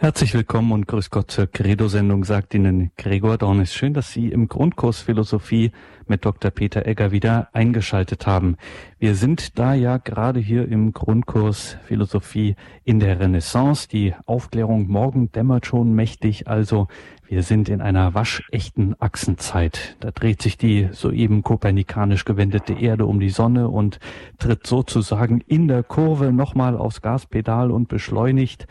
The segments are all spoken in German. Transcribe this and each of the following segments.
Herzlich willkommen und grüß Gott zur Credo-Sendung, sagt Ihnen Gregor Dornis. Schön, dass Sie im Grundkurs Philosophie mit Dr. Peter Egger wieder eingeschaltet haben. Wir sind da ja gerade hier im Grundkurs Philosophie in der Renaissance. Die Aufklärung morgen dämmert schon mächtig, also wir sind in einer waschechten Achsenzeit. Da dreht sich die soeben kopernikanisch gewendete Erde um die Sonne und tritt sozusagen in der Kurve nochmal aufs Gaspedal und beschleunigt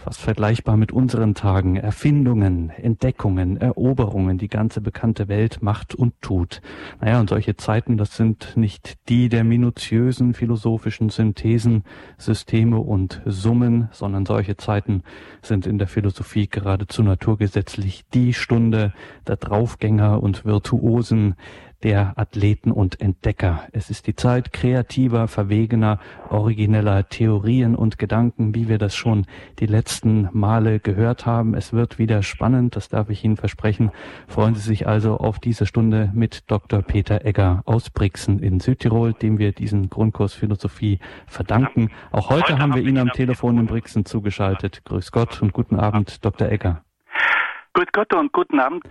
fast vergleichbar mit unseren Tagen, Erfindungen, Entdeckungen, Eroberungen, die ganze bekannte Welt macht und tut. Naja, und solche Zeiten, das sind nicht die der minutiösen philosophischen Synthesen, Systeme und Summen, sondern solche Zeiten sind in der Philosophie geradezu naturgesetzlich die Stunde der Draufgänger und Virtuosen, der Athleten und Entdecker. Es ist die Zeit kreativer, verwegener, origineller Theorien und Gedanken, wie wir das schon die letzten Male gehört haben. Es wird wieder spannend, das darf ich Ihnen versprechen. Freuen Sie sich also auf diese Stunde mit Dr. Peter Egger aus Brixen in Südtirol, dem wir diesen Grundkurs Philosophie verdanken. Auch heute, heute haben wir ihn am Telefon in Brixen zugeschaltet. Grüß Gott und guten Abend, Dr. Egger. Grüß Gott und guten Abend.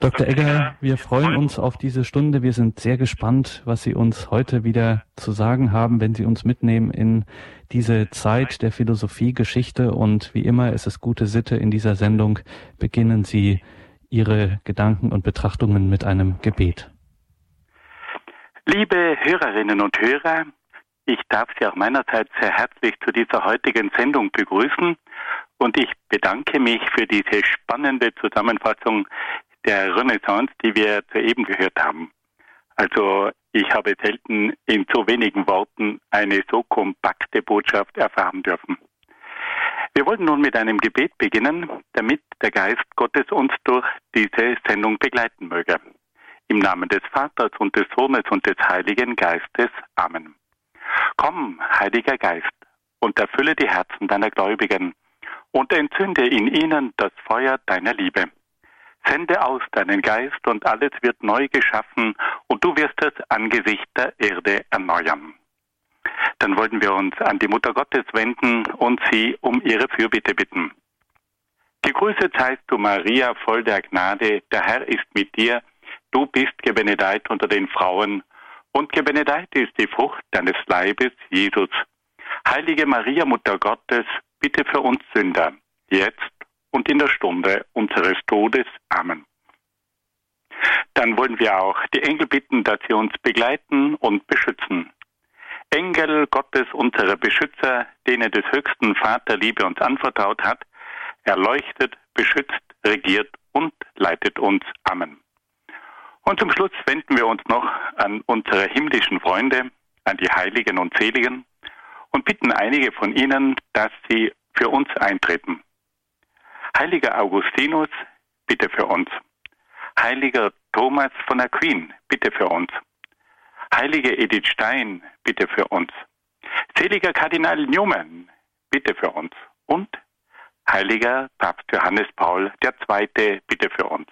Dr. Egger, wir freuen uns auf diese Stunde. Wir sind sehr gespannt, was Sie uns heute wieder zu sagen haben, wenn Sie uns mitnehmen in diese Zeit der Philosophiegeschichte. Und wie immer ist es gute Sitte in dieser Sendung, beginnen Sie Ihre Gedanken und Betrachtungen mit einem Gebet. Liebe Hörerinnen und Hörer, ich darf Sie auch meinerseits sehr herzlich zu dieser heutigen Sendung begrüßen und ich bedanke mich für diese spannende Zusammenfassung der Renaissance, die wir soeben gehört haben. Also ich habe selten in so wenigen Worten eine so kompakte Botschaft erfahren dürfen. Wir wollen nun mit einem Gebet beginnen, damit der Geist Gottes uns durch diese Sendung begleiten möge. Im Namen des Vaters und des Sohnes und des Heiligen Geistes. Amen. Komm, Heiliger Geist, und erfülle die Herzen deiner Gläubigen und entzünde in ihnen das Feuer deiner Liebe. Sende aus deinen Geist und alles wird neu geschaffen und du wirst das Angesicht der Erde erneuern. Dann wollten wir uns an die Mutter Gottes wenden und sie um ihre Fürbitte bitten. Gegrüßet seist du, Maria, voll der Gnade, der Herr ist mit dir, du bist gebenedeit unter den Frauen, und gebenedeit ist die Frucht deines Leibes, Jesus. Heilige Maria, Mutter Gottes, bitte für uns Sünder, jetzt und in der Stunde unseres Todes. Amen. Dann wollen wir auch die Engel bitten, dass sie uns begleiten und beschützen. Engel Gottes, unsere Beschützer, denen des höchsten Vater Liebe uns anvertraut hat, erleuchtet, beschützt, regiert und leitet uns. Amen. Und zum Schluss wenden wir uns noch an unsere himmlischen Freunde, an die Heiligen und Seligen und bitten einige von ihnen, dass sie für uns eintreten. Heiliger Augustinus, bitte für uns. Heiliger Thomas von Aquin, bitte für uns. Heilige Edith Stein, bitte für uns. Seliger Kardinal Newman, bitte für uns. Und Heiliger Papst Johannes Paul II, bitte für uns.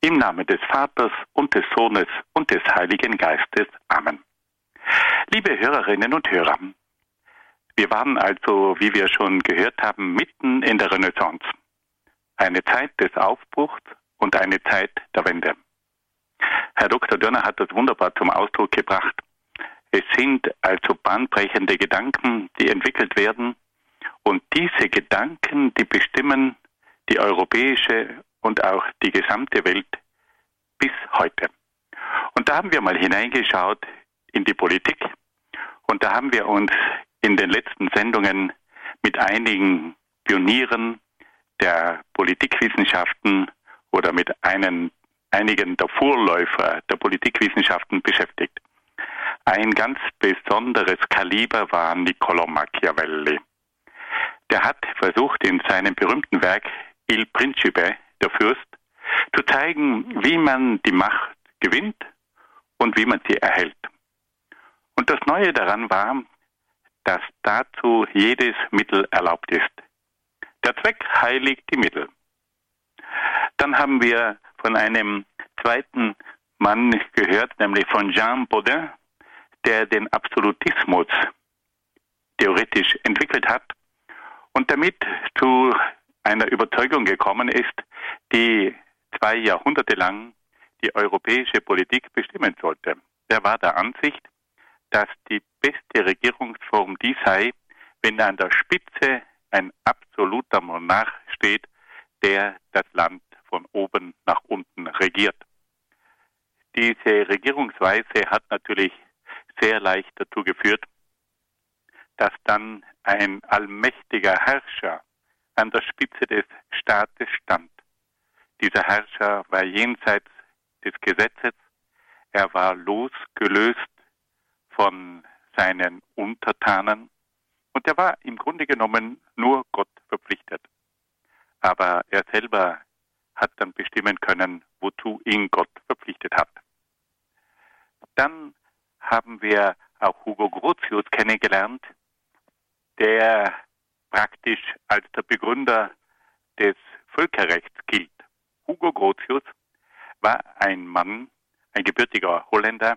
Im Namen des Vaters und des Sohnes und des Heiligen Geistes. Amen. Liebe Hörerinnen und Hörer, wir waren also, wie wir schon gehört haben, mitten in der Renaissance eine Zeit des Aufbruchs und eine Zeit der Wende. Herr Dr. Dörner hat das wunderbar zum Ausdruck gebracht. Es sind also bahnbrechende Gedanken, die entwickelt werden und diese Gedanken, die bestimmen die europäische und auch die gesamte Welt bis heute. Und da haben wir mal hineingeschaut in die Politik und da haben wir uns in den letzten Sendungen mit einigen Pionieren der Politikwissenschaften oder mit einem, einigen der Vorläufer der Politikwissenschaften beschäftigt. Ein ganz besonderes Kaliber war Niccolo Machiavelli. Der hat versucht, in seinem berühmten Werk Il Principe, der Fürst, zu zeigen, wie man die Macht gewinnt und wie man sie erhält. Und das Neue daran war, dass dazu jedes Mittel erlaubt ist. Der Zweck heiligt die Mittel. Dann haben wir von einem zweiten Mann gehört, nämlich von Jean Baudin, der den Absolutismus theoretisch entwickelt hat und damit zu einer Überzeugung gekommen ist, die zwei Jahrhunderte lang die europäische Politik bestimmen sollte. Er war der Ansicht, dass die beste Regierungsform die sei, wenn an der Spitze ein absoluter Monarch steht, der das Land von oben nach unten regiert. Diese Regierungsweise hat natürlich sehr leicht dazu geführt, dass dann ein allmächtiger Herrscher an der Spitze des Staates stand. Dieser Herrscher war jenseits des Gesetzes, er war losgelöst von seinen Untertanen und er war im Grunde genommen nur Gott verpflichtet. Aber er selber hat dann bestimmen können, wozu ihn Gott verpflichtet hat. Dann haben wir auch Hugo Grotius kennengelernt, der praktisch als der Begründer des Völkerrechts gilt. Hugo Grotius war ein Mann, ein gebürtiger Holländer,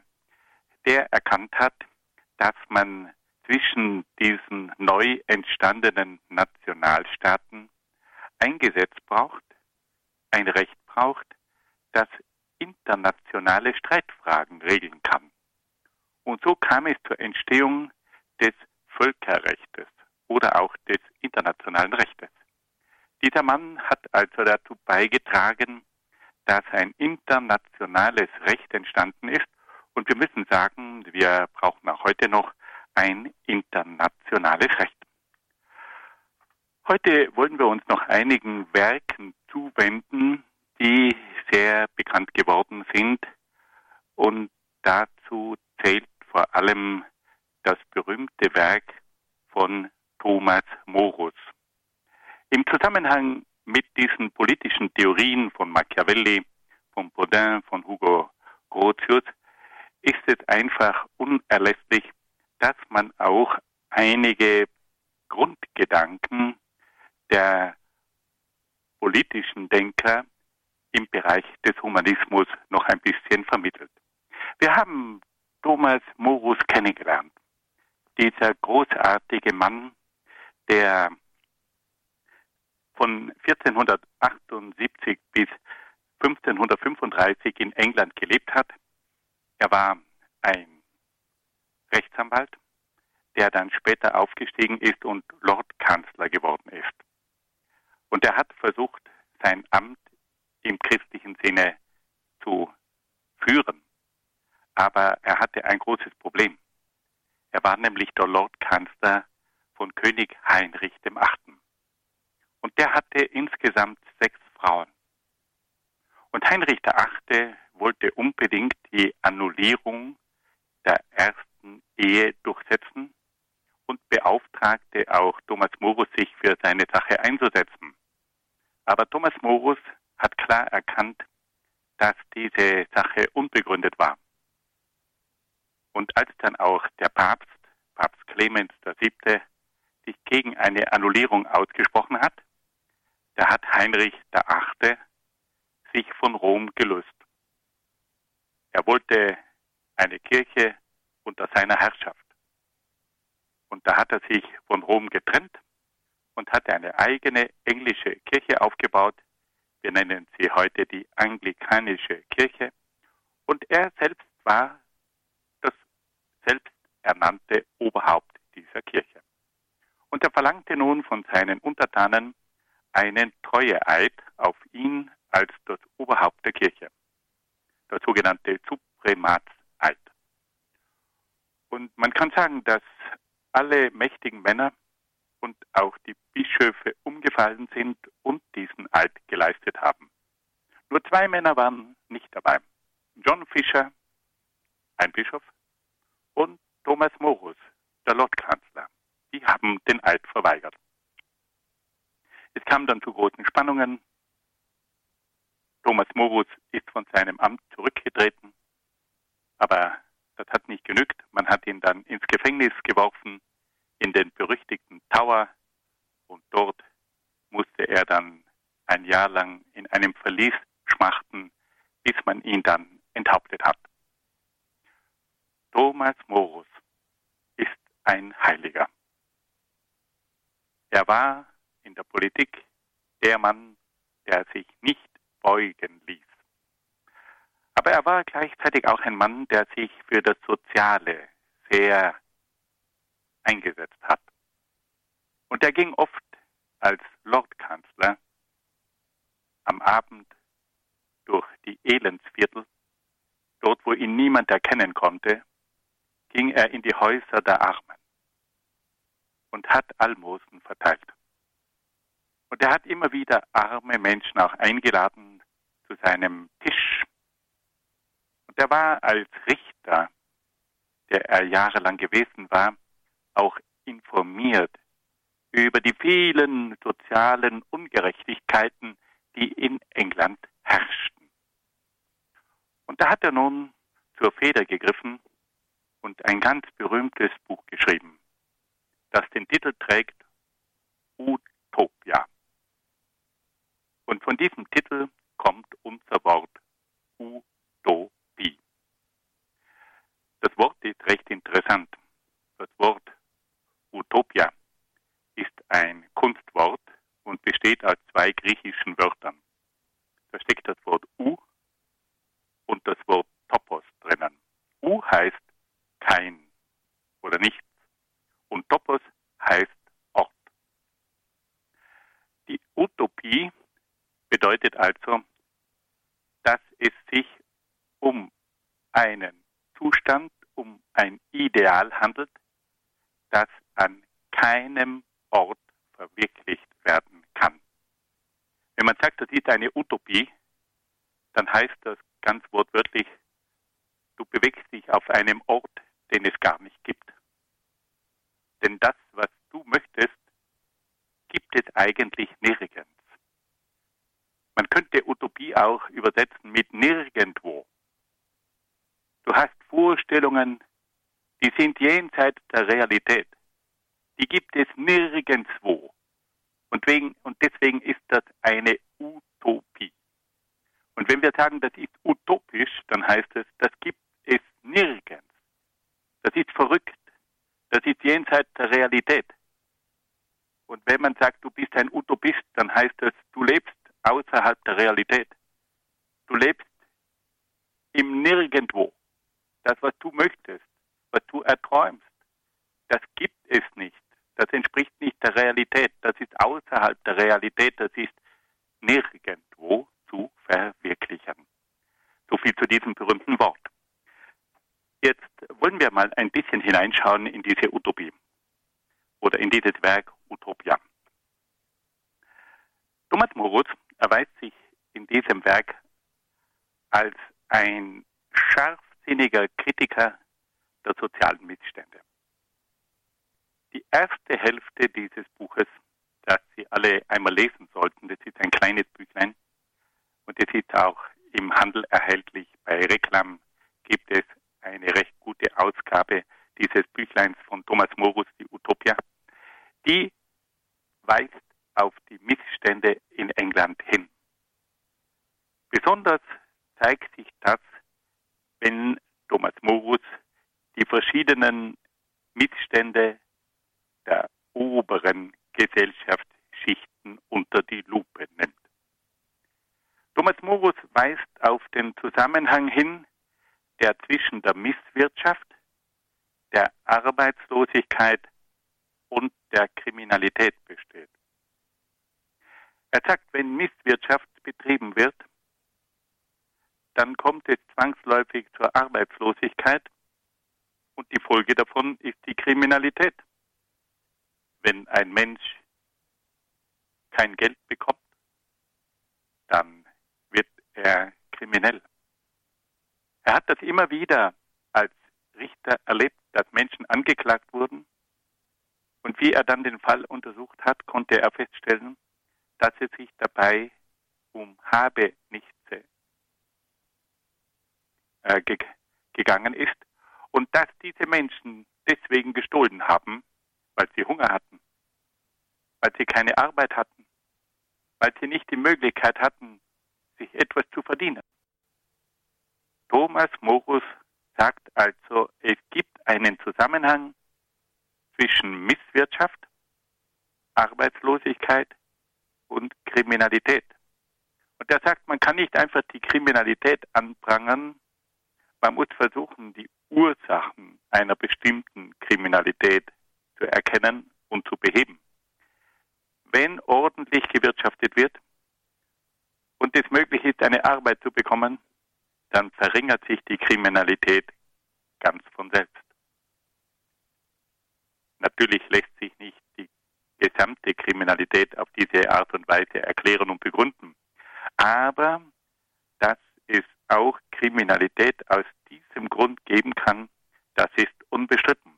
der erkannt hat, dass man zwischen diesen neu entstandenen Nationalstaaten ein Gesetz braucht, ein Recht braucht, das internationale Streitfragen regeln kann. Und so kam es zur Entstehung des Völkerrechtes oder auch des internationalen Rechtes. Dieser Mann hat also dazu beigetragen, dass ein internationales Recht entstanden ist. Und wir müssen sagen, wir brauchen auch heute noch ein internationales Recht. Heute wollen wir uns noch einigen Werken zuwenden, die sehr bekannt geworden sind. Und dazu zählt vor allem das berühmte Werk von Thomas Morus. Im Zusammenhang mit diesen politischen Theorien von Machiavelli, von Baudin, von Hugo Grotius ist es einfach unerlässlich, dass man auch einige Grundgedanken der politischen Denker im Bereich des Humanismus noch ein bisschen vermittelt. Wir haben Thomas Morus kennengelernt. Dieser großartige Mann, der von 1478 bis 1535 in England gelebt hat. Er war ein Rechtsanwalt, der dann später aufgestiegen ist und Lordkanzler geworden ist. Und er hat versucht, sein Amt im christlichen Sinne zu führen. Aber er hatte ein großes Problem. Er war nämlich der Lordkanzler von König Heinrich VIII. Und der hatte insgesamt sechs Frauen. Und Heinrich VIII. wollte unbedingt die Annullierung der ersten Ehe durchsetzen und beauftragte auch Thomas Morus, sich für seine Sache einzusetzen. Aber Thomas Morus hat klar erkannt, dass diese Sache unbegründet war. Und als dann auch der Papst, Papst Clemens VII., sich gegen eine Annullierung ausgesprochen hat, da hat Heinrich VIII. sich von Rom gelöst. Er wollte eine Kirche unter seiner Herrschaft. Und da hat er sich von Rom getrennt und hat eine eigene englische Kirche aufgebaut. Wir nennen sie heute die anglikanische Kirche. Und er selbst war das selbsternannte Oberhaupt dieser Kirche. Und er verlangte nun von seinen Untertanen, einen Treueeid auf ihn als das Oberhaupt der Kirche, der sogenannte Suprematseid. Und man kann sagen, dass alle mächtigen Männer und auch die Bischöfe umgefallen sind und diesen Eid geleistet haben. Nur zwei Männer waren nicht dabei. John Fisher, ein Bischof, und Thomas Morus, der Lordkanzler. Die haben den Eid verweigert. Es kam dann zu großen Spannungen. Thomas Morus ist von seinem Amt zurückgetreten, aber das hat nicht genügt. Man hat ihn dann ins Gefängnis geworfen, in den berüchtigten Tower, und dort musste er dann ein Jahr lang in einem Verlies schmachten, bis man ihn dann enthauptet hat. Thomas Morus ist ein Heiliger. Er war in der Politik der Mann, der sich nicht beugen ließ. Aber er war gleichzeitig auch ein Mann, der sich für das Soziale sehr eingesetzt hat. Und er ging oft als Lordkanzler am Abend durch die Elendsviertel, dort wo ihn niemand erkennen konnte, ging er in die Häuser der Armen und hat Almosen verteilt. Und er hat immer wieder arme Menschen auch eingeladen zu seinem Tisch. Und er war als Richter, der er jahrelang gewesen war, auch informiert über die vielen sozialen Ungerechtigkeiten, die in England herrschten. Und da hat er nun zur Feder gegriffen und ein ganz berühmtes Buch geschrieben, das den Titel trägt Utopia. Und von diesem Titel kommt unser Wort Utopie. Das Wort ist recht interessant. Das Wort Utopia ist ein Kunstwort und besteht aus zwei griechischen Wörtern. Da steckt das Wort U und das Wort Topos drinnen. U heißt kein oder nichts und Topos heißt Ort. Die Utopie bedeutet also, dass es sich um einen Zustand, um ein Ideal handelt, das an keinem Ort verwirklicht werden kann. Wenn man sagt, das ist eine Utopie, dann heißt das ganz wortwörtlich, du bewegst dich auf einem Ort, den es gar nicht gibt. Denn das, was du möchtest, gibt es eigentlich nirgends. Man könnte Utopie auch übersetzen mit nirgendwo. Du hast Vorstellungen, die sind jenseits der Realität. Die gibt es nirgendwo. Und, wegen, und deswegen ist das eine Utopie. Und wenn wir sagen, das ist utopisch, dann heißt es, das gibt es nirgends. Das ist verrückt. Das ist jenseits der Realität. Und wenn man sagt, du bist ein Utopist, dann heißt es, du lebst außerhalb der Realität. Du lebst im Nirgendwo. Das, was du möchtest, was du erträumst, das gibt es nicht. Das entspricht nicht der Realität. Das ist außerhalb der Realität. Das ist nirgendwo zu verwirklichen. So viel zu diesem berühmten Wort. Jetzt wollen wir mal ein bisschen hineinschauen in diese Utopie oder in dieses Werk Utopia. Thomas Morus erweist sich in diesem Werk als ein scharfsinniger Kritiker der sozialen Missstände. Die erste Hälfte dieses Buches, das Sie alle einmal lesen sollten, das ist ein kleines Büchlein und es ist auch im Handel erhältlich. Bei Reklam gibt es eine recht gute Ausgabe dieses Büchleins von Thomas Morus, die Utopia. Die weist auf die Missstände in England hin. Besonders zeigt sich das, wenn Thomas Morus die verschiedenen Missstände der oberen Gesellschaftsschichten unter die Lupe nimmt. Thomas Morus weist auf den Zusammenhang hin, der zwischen der Misswirtschaft, der Arbeitslosigkeit und der Kriminalität besteht. Er sagt, wenn Misswirtschaft betrieben wird, dann kommt es zwangsläufig zur Arbeitslosigkeit und die Folge davon ist die Kriminalität. Wenn ein Mensch kein Geld bekommt, dann wird er kriminell. Er hat das immer wieder als Richter erlebt, dass Menschen angeklagt wurden. Und wie er dann den Fall untersucht hat, konnte er feststellen, dass es sich dabei um Habenichtse äh, ge gegangen ist und dass diese Menschen deswegen gestohlen haben, weil sie Hunger hatten, weil sie keine Arbeit hatten, weil sie nicht die Möglichkeit hatten, sich etwas zu verdienen. Thomas Morus sagt also, es gibt einen Zusammenhang zwischen Misswirtschaft, Arbeitslosigkeit und Kriminalität. Und er sagt, man kann nicht einfach die Kriminalität anprangern, man muss versuchen, die Ursachen einer bestimmten Kriminalität zu erkennen und zu beheben. Wenn ordentlich gewirtschaftet wird und es möglich ist, eine Arbeit zu bekommen, dann verringert sich die Kriminalität ganz von selbst. Natürlich lässt sich nicht die gesamte Kriminalität auf diese Art und Weise erklären und begründen. Aber dass es auch Kriminalität aus diesem Grund geben kann, das ist unbestritten.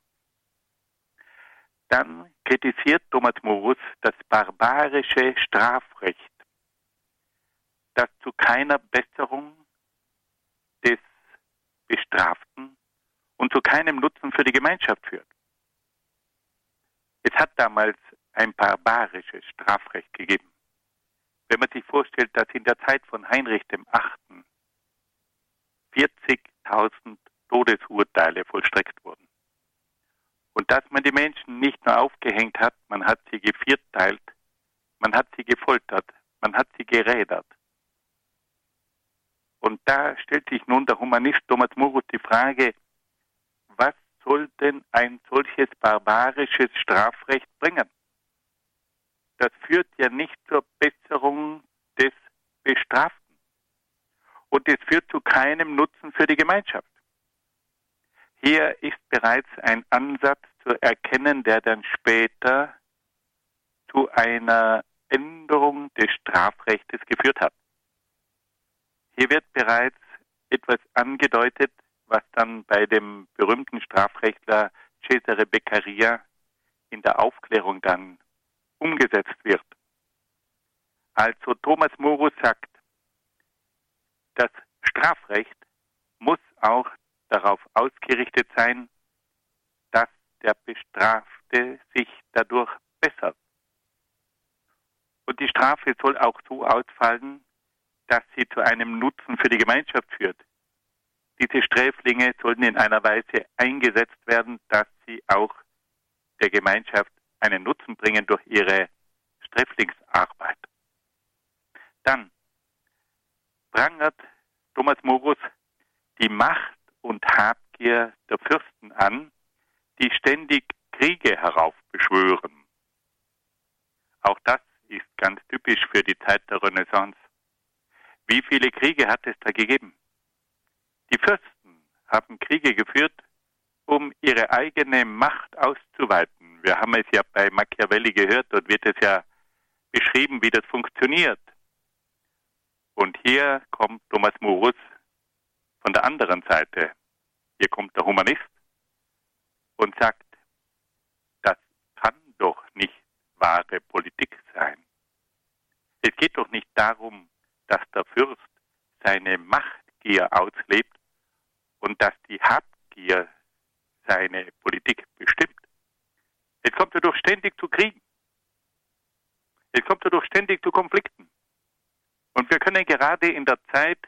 Dann kritisiert Thomas Morus das barbarische Strafrecht, das zu keiner Besserung des Bestraften und zu keinem Nutzen für die Gemeinschaft führt. Es hat damals ein barbarisches Strafrecht gegeben. Wenn man sich vorstellt, dass in der Zeit von Heinrich VIII. 40.000 Todesurteile vollstreckt wurden. Und dass man die Menschen nicht nur aufgehängt hat, man hat sie gevierteilt, man hat sie gefoltert, man hat sie gerädert. Und da stellt sich nun der Humanist Thomas Morus die Frage, was soll denn ein solches barbarisches Strafrecht bringen? Das führt ja nicht zur Besserung des Bestraften. Und es führt zu keinem Nutzen für die Gemeinschaft. Hier ist bereits ein Ansatz zu erkennen, der dann später zu einer Änderung des Strafrechtes geführt hat. Hier wird bereits etwas angedeutet, was dann bei dem berühmten Strafrechtler Cesare Beccaria in der Aufklärung dann umgesetzt wird. Also Thomas Morus sagt, das Strafrecht muss auch darauf ausgerichtet sein, dass der Bestrafte sich dadurch bessert. Und die Strafe soll auch so ausfallen, dass sie zu einem Nutzen für die Gemeinschaft führt. Diese Sträflinge sollen in einer Weise eingesetzt werden, dass sie auch der Gemeinschaft einen Nutzen bringen durch ihre Sträflingsarbeit. Dann prangert Thomas Morus die Macht und Habgier der Fürsten an, die ständig Kriege heraufbeschwören. Auch das ist ganz typisch für die Zeit der Renaissance. Wie viele Kriege hat es da gegeben? Die Fürsten haben Kriege geführt, um ihre eigene Macht auszuweiten. Wir haben es ja bei Machiavelli gehört, dort wird es ja beschrieben, wie das funktioniert. Und hier kommt Thomas Morus von der anderen Seite. Hier kommt der Humanist und sagt, das kann doch nicht wahre Politik sein. Es geht doch nicht darum, dass der Fürst seine Machtgier auslebt und dass die Habgier seine Politik bestimmt. Es kommt dadurch ständig zu Kriegen. Es kommt dadurch ständig zu Konflikten. Und wir können gerade in der Zeit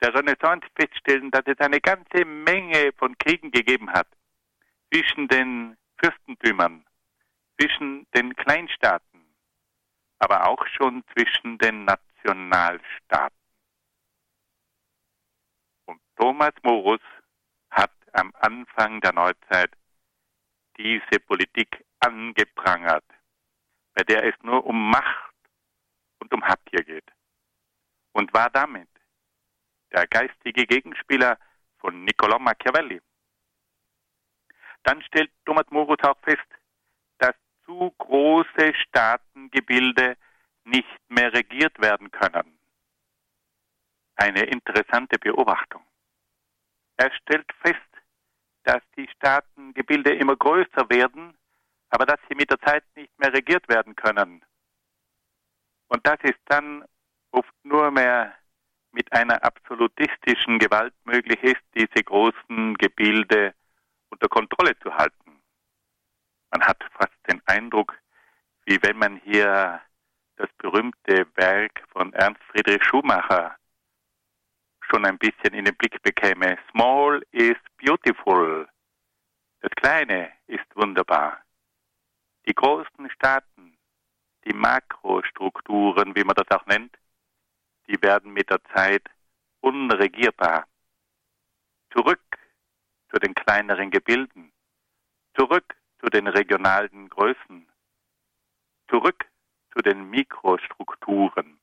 der Renaissance feststellen, dass es eine ganze Menge von Kriegen gegeben hat zwischen den Fürstentümern, zwischen den Kleinstaaten, aber auch schon zwischen den Nationalstaaten. Thomas Morus hat am Anfang der Neuzeit diese Politik angeprangert, bei der es nur um Macht und um Habgier geht. Und war damit der geistige Gegenspieler von Niccolò Machiavelli. Dann stellt Thomas Morus auch fest, dass zu große Staatengebilde nicht mehr regiert werden können. Eine interessante Beobachtung. Er stellt fest, dass die Staatengebilde immer größer werden, aber dass sie mit der Zeit nicht mehr regiert werden können. Und das ist dann oft nur mehr mit einer absolutistischen Gewalt möglich ist, diese großen Gebilde unter Kontrolle zu halten. Man hat fast den Eindruck, wie wenn man hier das berühmte Werk von Ernst Friedrich Schumacher schon ein bisschen in den Blick bekäme. Small is beautiful. Das Kleine ist wunderbar. Die großen Staaten, die Makrostrukturen, wie man das auch nennt, die werden mit der Zeit unregierbar. Zurück zu den kleineren Gebilden, zurück zu den regionalen Größen, zurück zu den Mikrostrukturen.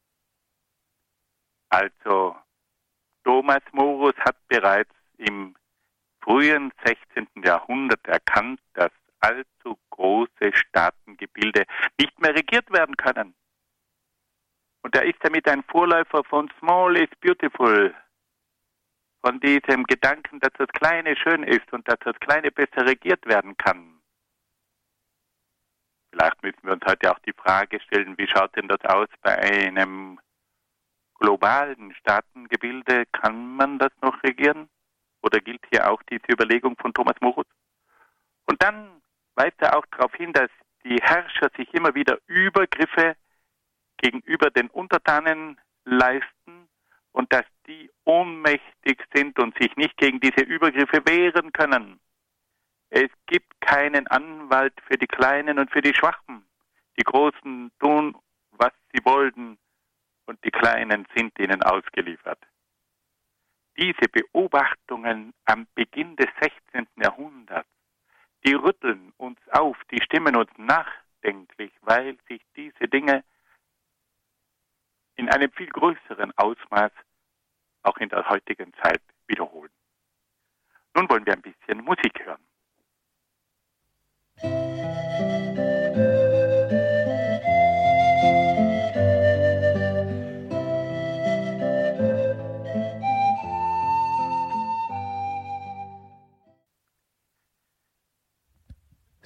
Also Thomas Morus hat bereits im frühen 16. Jahrhundert erkannt, dass allzu große Staatengebilde nicht mehr regiert werden können. Und er ist damit ein Vorläufer von Small is Beautiful, von diesem Gedanken, dass das Kleine schön ist und dass das Kleine besser regiert werden kann. Vielleicht müssen wir uns heute auch die Frage stellen, wie schaut denn das aus bei einem globalen Staatengebilde? Kann man das noch regieren? Oder gilt hier auch diese Überlegung von Thomas Morus? Und dann weist er auch darauf hin, dass die Herrscher sich immer wieder Übergriffe gegenüber den Untertanen leisten und dass die ohnmächtig sind und sich nicht gegen diese Übergriffe wehren können. Es gibt keinen Anwalt für die Kleinen und für die Schwachen. Die Großen tun, was sie wollen, und die Kleinen sind ihnen ausgeliefert. Diese Beobachtungen am Beginn des 16. Jahrhunderts, die rütteln uns auf, die stimmen uns nachdenklich, weil sich diese Dinge in einem viel größeren Ausmaß auch in der heutigen Zeit wiederholen. Nun wollen wir ein bisschen Musik hören.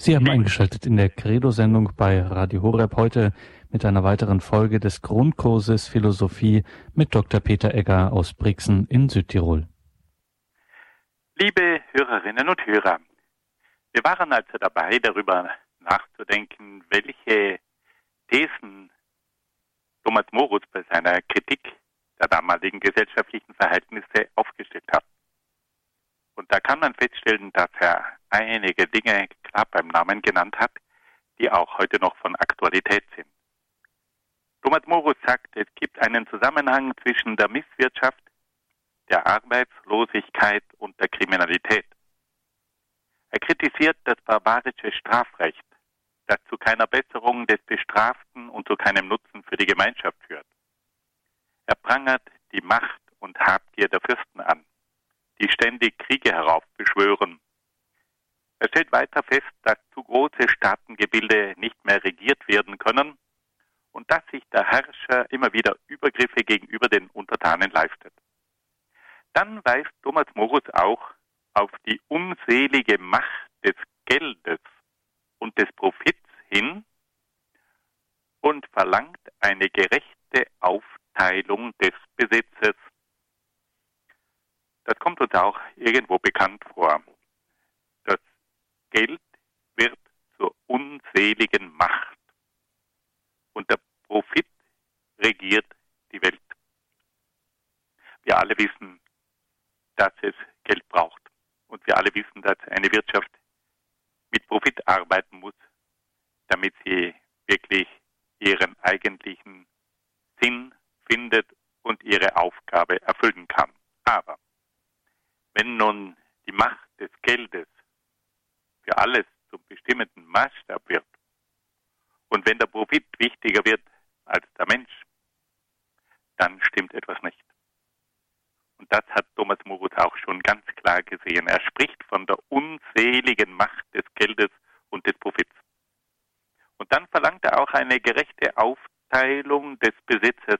Sie haben eingeschaltet in der Credo-Sendung bei Radio Horeb heute mit einer weiteren Folge des Grundkurses Philosophie mit Dr. Peter Egger aus Brixen in Südtirol. Liebe Hörerinnen und Hörer, wir waren also dabei, darüber nachzudenken, welche Thesen Thomas Morus bei seiner Kritik der damaligen gesellschaftlichen Verhältnisse aufgestellt hat. Und da kann man feststellen, dass er einige Dinge knapp beim Namen genannt hat, die auch heute noch von Aktualität sind. Thomas Morus sagt, es gibt einen Zusammenhang zwischen der Misswirtschaft, der Arbeitslosigkeit und der Kriminalität. Er kritisiert das barbarische Strafrecht, das zu keiner Besserung des Bestraften und zu keinem Nutzen für die Gemeinschaft führt. Er prangert die Macht und Habgier der Fürsten an, die ständig Kriege heraufbeschwören. Er stellt weiter fest, dass zu große Staatengebilde nicht mehr regiert werden können und dass sich der Herrscher immer wieder Übergriffe gegenüber den Untertanen leistet. Dann weist Thomas Morus auch auf die unselige Macht des Geldes und des Profits hin und verlangt eine gerechte Aufteilung des Besitzes. Das kommt uns auch irgendwo bekannt vor. Geld wird zur unseligen Macht und der Profit regiert die Welt. Wir alle wissen, dass es Geld braucht. Und wir alle wissen, dass eine Wirtschaft mit Profit arbeiten muss, damit sie wirklich ihren eigentlichen Sinn findet und ihre Aufgabe erfüllen kann. Aber wenn nun die Macht des Geldes für alles zum bestimmten Maßstab wird und wenn der Profit wichtiger wird als der Mensch, dann stimmt etwas nicht. Und das hat Thomas Morus auch schon ganz klar gesehen. Er spricht von der unseligen Macht des Geldes und des Profits. Und dann verlangt er auch eine gerechte Aufteilung des Besitzes.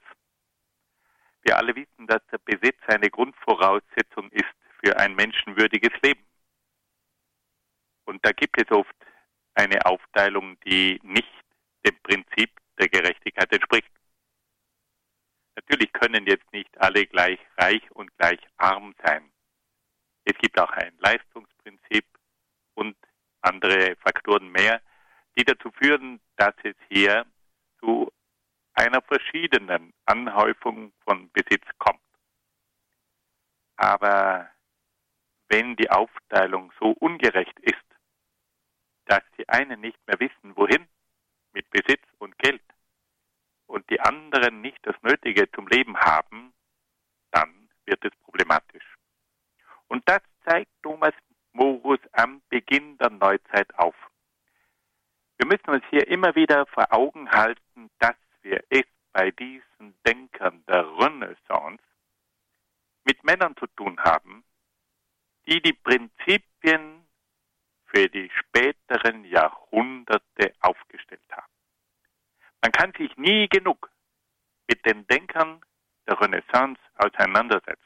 Wir alle wissen, dass der Besitz eine Grundvoraussetzung ist für ein menschenwürdiges Leben. Und da gibt es oft eine Aufteilung, die nicht dem Prinzip der Gerechtigkeit entspricht. Natürlich können jetzt nicht alle gleich reich und gleich arm sein. Es gibt auch ein Leistungsprinzip und andere Faktoren mehr, die dazu führen, dass es hier zu einer verschiedenen Anhäufung von Besitz kommt. Aber wenn die Aufteilung so ungerecht ist, dass die einen nicht mehr wissen, wohin mit Besitz und Geld, und die anderen nicht das Nötige zum Leben haben, dann wird es problematisch. Und das zeigt Thomas Morus am Beginn der Neuzeit auf. Wir müssen uns hier immer wieder vor Augen halten, dass wir es bei diesen Denkern der Renaissance mit Männern zu tun haben, die die Prinzipien für die späteren Jahrhunderte aufgestellt haben. Man kann sich nie genug mit den Denkern der Renaissance auseinandersetzen.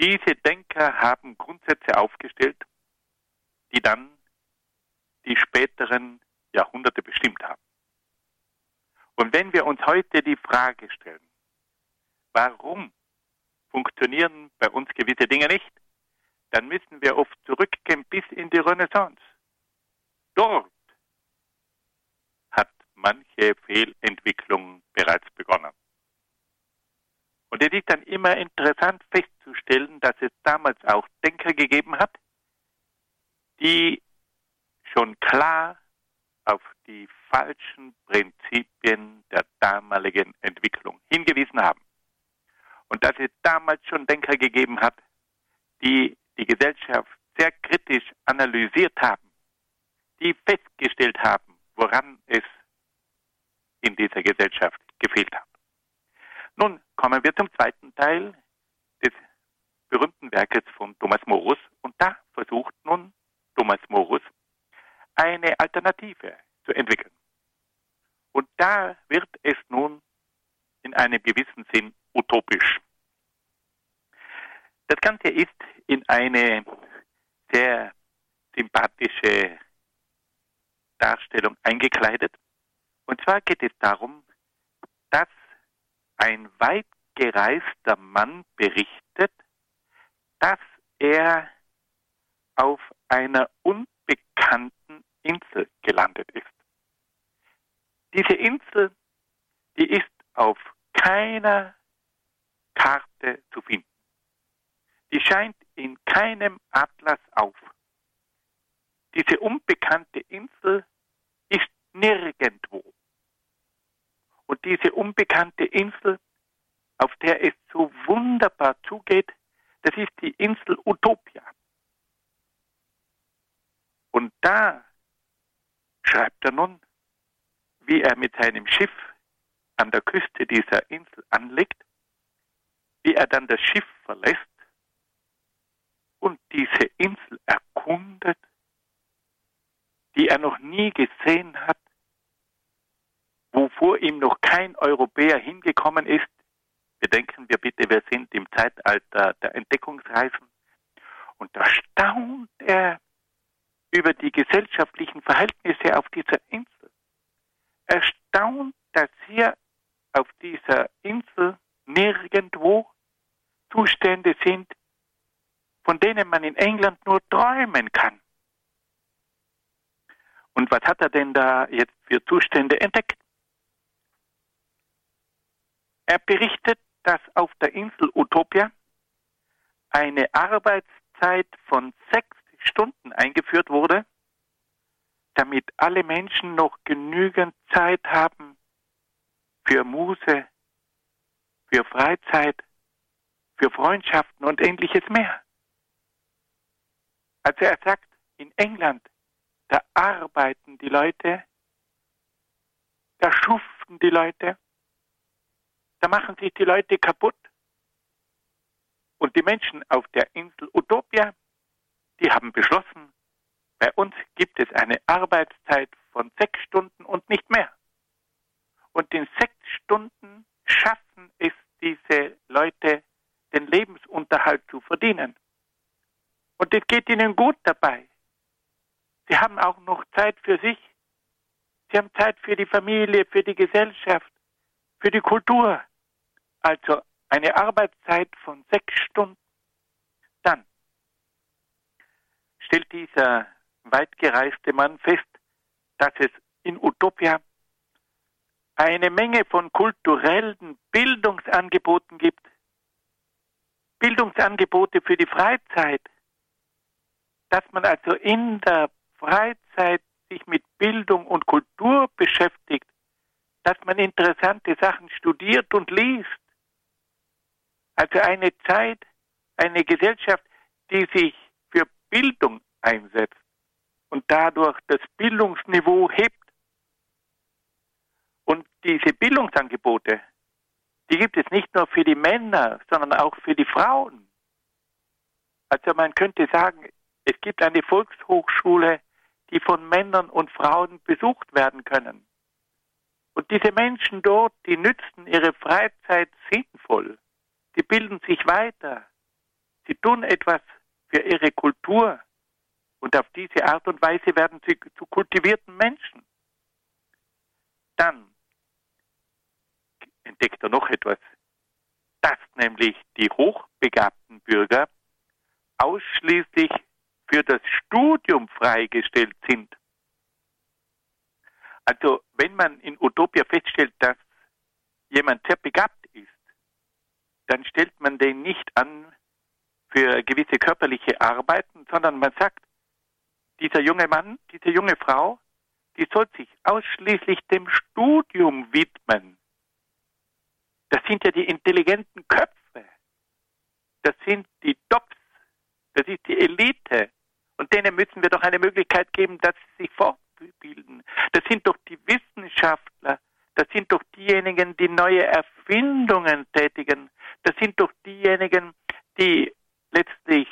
Diese Denker haben Grundsätze aufgestellt, die dann die späteren Jahrhunderte bestimmt haben. Und wenn wir uns heute die Frage stellen, warum funktionieren bei uns gewisse Dinge nicht, dann müssen wir oft zurückgehen bis in die Renaissance. Dort hat manche Fehlentwicklung bereits begonnen. Und es ist dann immer interessant festzustellen, dass es damals auch Denker gegeben hat, die schon klar auf die falschen Prinzipien der damaligen Entwicklung hingewiesen haben. Und dass es damals schon Denker gegeben hat, die die Gesellschaft sehr kritisch analysiert haben, die festgestellt haben, woran es in dieser Gesellschaft gefehlt hat. Nun kommen wir zum zweiten Teil des berühmten Werkes von Thomas Morus und da versucht nun Thomas Morus eine Alternative zu entwickeln. Und da wird es nun in einem gewissen Sinn utopisch. Das Ganze ist in eine sehr sympathische Darstellung eingekleidet. Und zwar geht es darum, dass ein weit gereister Mann berichtet, dass er auf einer unbekannten Insel gelandet ist. Diese Insel, die ist auf keiner Karte zu finden. Die scheint in keinem Atlas auf. Diese unbekannte Insel ist nirgendwo. Und diese unbekannte Insel, auf der es so wunderbar zugeht, das ist die Insel Utopia. Und da schreibt er nun, wie er mit seinem Schiff an der Küste dieser Insel anlegt, wie er dann das Schiff verlässt und diese Insel erkundet, die er noch nie gesehen hat, wo vor ihm noch kein Europäer hingekommen ist. Bedenken wir bitte, wir sind im Zeitalter der Entdeckungsreisen. Und da staunt er über die gesellschaftlichen Verhältnisse auf dieser Insel. Erstaunt, dass hier auf dieser Insel nirgendwo Zustände sind, von denen man in England nur träumen kann. Und was hat er denn da jetzt für Zustände entdeckt? Er berichtet, dass auf der Insel Utopia eine Arbeitszeit von 60 Stunden eingeführt wurde, damit alle Menschen noch genügend Zeit haben für Muße, für Freizeit, für Freundschaften und ähnliches mehr. Also er sagt, in England, da arbeiten die Leute, da schuften die Leute, da machen sich die Leute kaputt. Und die Menschen auf der Insel Utopia, die haben beschlossen, bei uns gibt es eine Arbeitszeit von sechs Stunden und nicht mehr. Und in sechs Stunden schaffen es diese Leute, den Lebensunterhalt zu verdienen. Und es geht ihnen gut dabei. Sie haben auch noch Zeit für sich. Sie haben Zeit für die Familie, für die Gesellschaft, für die Kultur. Also eine Arbeitszeit von sechs Stunden. Dann stellt dieser weitgereiste Mann fest, dass es in Utopia eine Menge von kulturellen Bildungsangeboten gibt. Bildungsangebote für die Freizeit, dass man also in der Freizeit sich mit Bildung und Kultur beschäftigt, dass man interessante Sachen studiert und liest. Also eine Zeit, eine Gesellschaft, die sich für Bildung einsetzt und dadurch das Bildungsniveau hebt. Und diese Bildungsangebote, die gibt es nicht nur für die Männer, sondern auch für die Frauen. Also man könnte sagen, es gibt eine Volkshochschule, die von Männern und Frauen besucht werden können. Und diese Menschen dort, die nützen ihre Freizeit sinnvoll. Sie bilden sich weiter. Sie tun etwas für ihre Kultur. Und auf diese Art und Weise werden sie zu kultivierten Menschen. Dann entdeckt er noch etwas, dass nämlich die hochbegabten Bürger ausschließlich für das Studium freigestellt sind. Also wenn man in Utopia feststellt, dass jemand sehr begabt ist, dann stellt man den nicht an für gewisse körperliche Arbeiten, sondern man sagt, dieser junge Mann, diese junge Frau, die soll sich ausschließlich dem Studium widmen. Das sind ja die intelligenten Köpfe. Das sind die Tops. Das ist die Elite. Und denen müssen wir doch eine Möglichkeit geben, dass sie sich fortbilden. Das sind doch die Wissenschaftler. Das sind doch diejenigen, die neue Erfindungen tätigen. Das sind doch diejenigen, die letztlich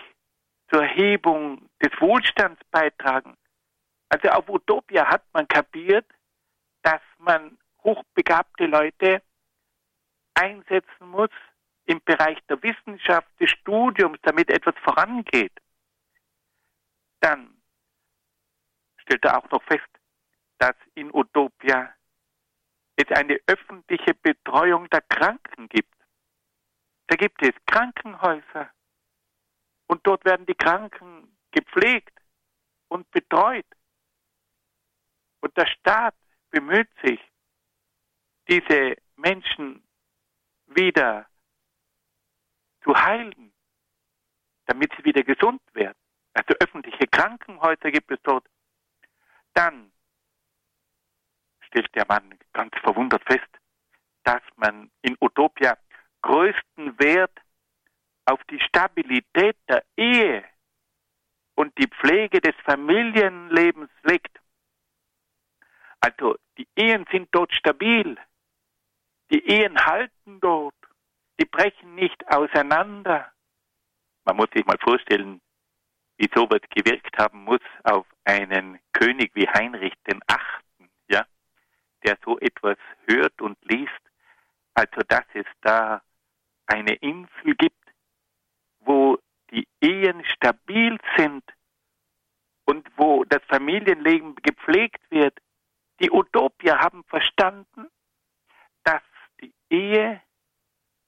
zur Erhebung des Wohlstands beitragen. Also auf Utopia hat man kapiert, dass man hochbegabte Leute einsetzen muss im Bereich der Wissenschaft, des Studiums, damit etwas vorangeht. Dann stellt er auch noch fest, dass in Utopia es eine öffentliche Betreuung der Kranken gibt. Da gibt es Krankenhäuser und dort werden die Kranken gepflegt und betreut. Und der Staat bemüht sich, diese Menschen wieder zu heilen, damit sie wieder gesund werden. Also öffentliche Krankenhäuser gibt es dort. Dann stellt der Mann ganz verwundert fest, dass man in Utopia größten Wert auf die Stabilität der Ehe und die Pflege des Familienlebens legt. Also die Ehen sind dort stabil, die Ehen halten dort, die brechen nicht auseinander. Man muss sich mal vorstellen, wie sowas gewirkt haben muss auf einen König wie Heinrich den Achten, ja, der so etwas hört und liest. Also dass es da eine Insel gibt, wo die Ehen stabil sind und wo das Familienleben gepflegt wird. Die Utopier haben verstanden, dass die Ehe